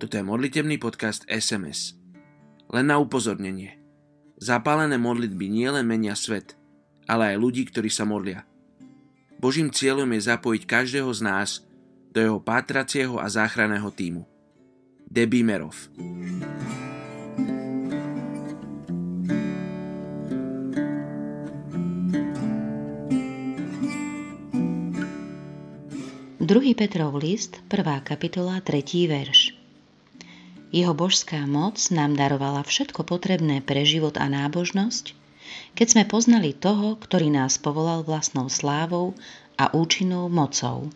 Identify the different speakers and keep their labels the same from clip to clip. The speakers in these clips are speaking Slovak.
Speaker 1: Toto je modlitebný podcast SMS. Len na upozornenie. Zapálené modlitby nielen menia svet, ale aj ľudí, ktorí sa modlia. Božím cieľom je zapojiť každého z nás do jeho pátracieho a záchranného týmu. Debbie Merov.
Speaker 2: Druhý Petrov list, 1. kapitola, 3. verš. Jeho božská moc nám darovala všetko potrebné pre život a nábožnosť, keď sme poznali toho, ktorý nás povolal vlastnou slávou a účinnou mocou.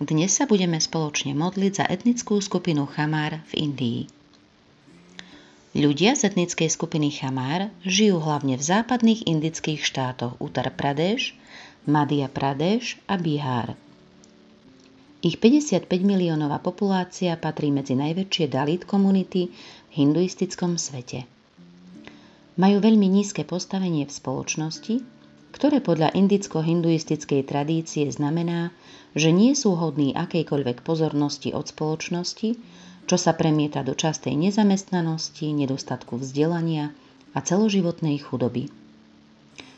Speaker 2: Dnes sa budeme spoločne modliť za etnickú skupinu Chamár v Indii. Ľudia z etnickej skupiny Chamár žijú hlavne v západných indických štátoch Uttar Pradesh, Madhya Pradesh a Bihar – ich 55 miliónová populácia patrí medzi najväčšie Dalit komunity v hinduistickom svete. Majú veľmi nízke postavenie v spoločnosti, ktoré podľa indicko-hinduistickej tradície znamená, že nie sú hodní akejkoľvek pozornosti od spoločnosti, čo sa premieta do častej nezamestnanosti, nedostatku vzdelania a celoživotnej chudoby.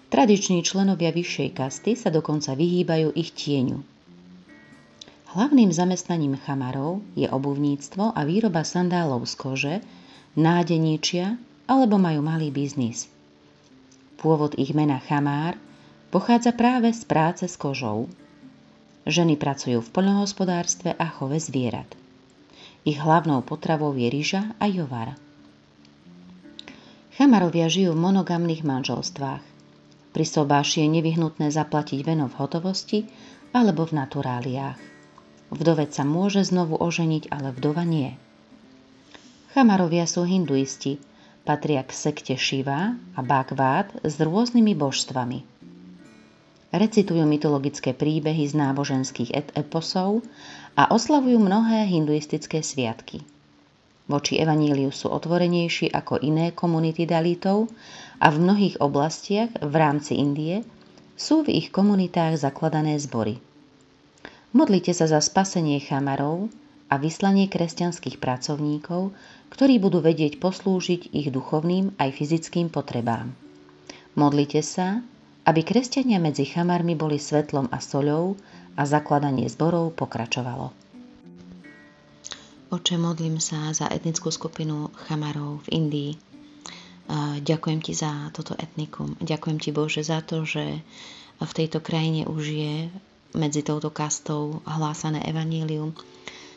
Speaker 2: Tradiční členovia vyššej kasty sa dokonca vyhýbajú ich tieňu – Hlavným zamestnaním chamarov je obuvníctvo a výroba sandálov z kože, nádeničia alebo majú malý biznis. Pôvod ich mena chamár pochádza práve z práce s kožou. Ženy pracujú v poľnohospodárstve a chove zvierat. Ich hlavnou potravou je ryža a jovar. Chamarovia žijú v monogamných manželstvách. Pri sobáši je nevyhnutné zaplatiť veno v hotovosti alebo v naturáliách. Vdovec sa môže znovu oženiť, ale vdova nie. Chamarovia sú hinduisti, patria k sekte Shiva a Bhagavad s rôznymi božstvami. Recitujú mytologické príbehy z náboženských eposov a oslavujú mnohé hinduistické sviatky. Voči evaníliu sú otvorenejší ako iné komunity dalitov a v mnohých oblastiach v rámci Indie sú v ich komunitách zakladané zbory. Modlite sa za spasenie chamarov a vyslanie kresťanských pracovníkov, ktorí budú vedieť poslúžiť ich duchovným aj fyzickým potrebám. Modlite sa, aby kresťania medzi chamarmi boli svetlom a soľou a zakladanie zborov pokračovalo. Oče, modlím sa za etnickú skupinu chamarov v Indii. Ďakujem ti za toto etnikum. Ďakujem ti, Bože, za to, že v tejto krajine už je medzi touto kastou hlásané evanílium.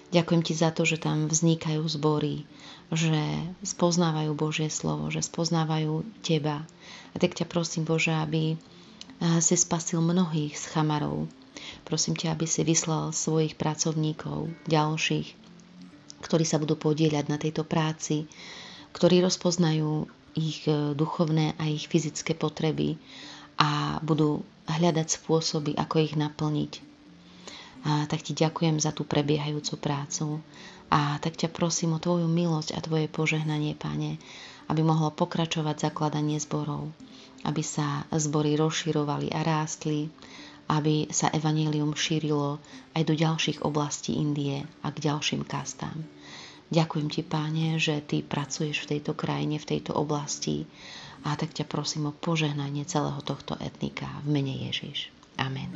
Speaker 2: Ďakujem ti za to, že tam vznikajú zbory, že spoznávajú Božie slovo, že spoznávajú teba. A tak ťa prosím, Bože, aby eh, si spasil mnohých z chamarov. Prosím ťa, aby si vyslal svojich pracovníkov, ďalších, ktorí sa budú podieľať na tejto práci, ktorí rozpoznajú ich eh, duchovné a ich fyzické potreby a budú hľadať spôsoby, ako ich naplniť. A tak ti ďakujem za tú prebiehajúcu prácu a tak ťa prosím o tvoju milosť a tvoje požehnanie, Pane, aby mohlo pokračovať zakladanie zborov, aby sa zbory rozširovali a rástli, aby sa evanílium šírilo aj do ďalších oblastí Indie a k ďalším kastám. Ďakujem ti, páne, že ty pracuješ v tejto krajine, v tejto oblasti a tak ťa prosím o požehnanie celého tohto etnika v mene Ježiš. Amen.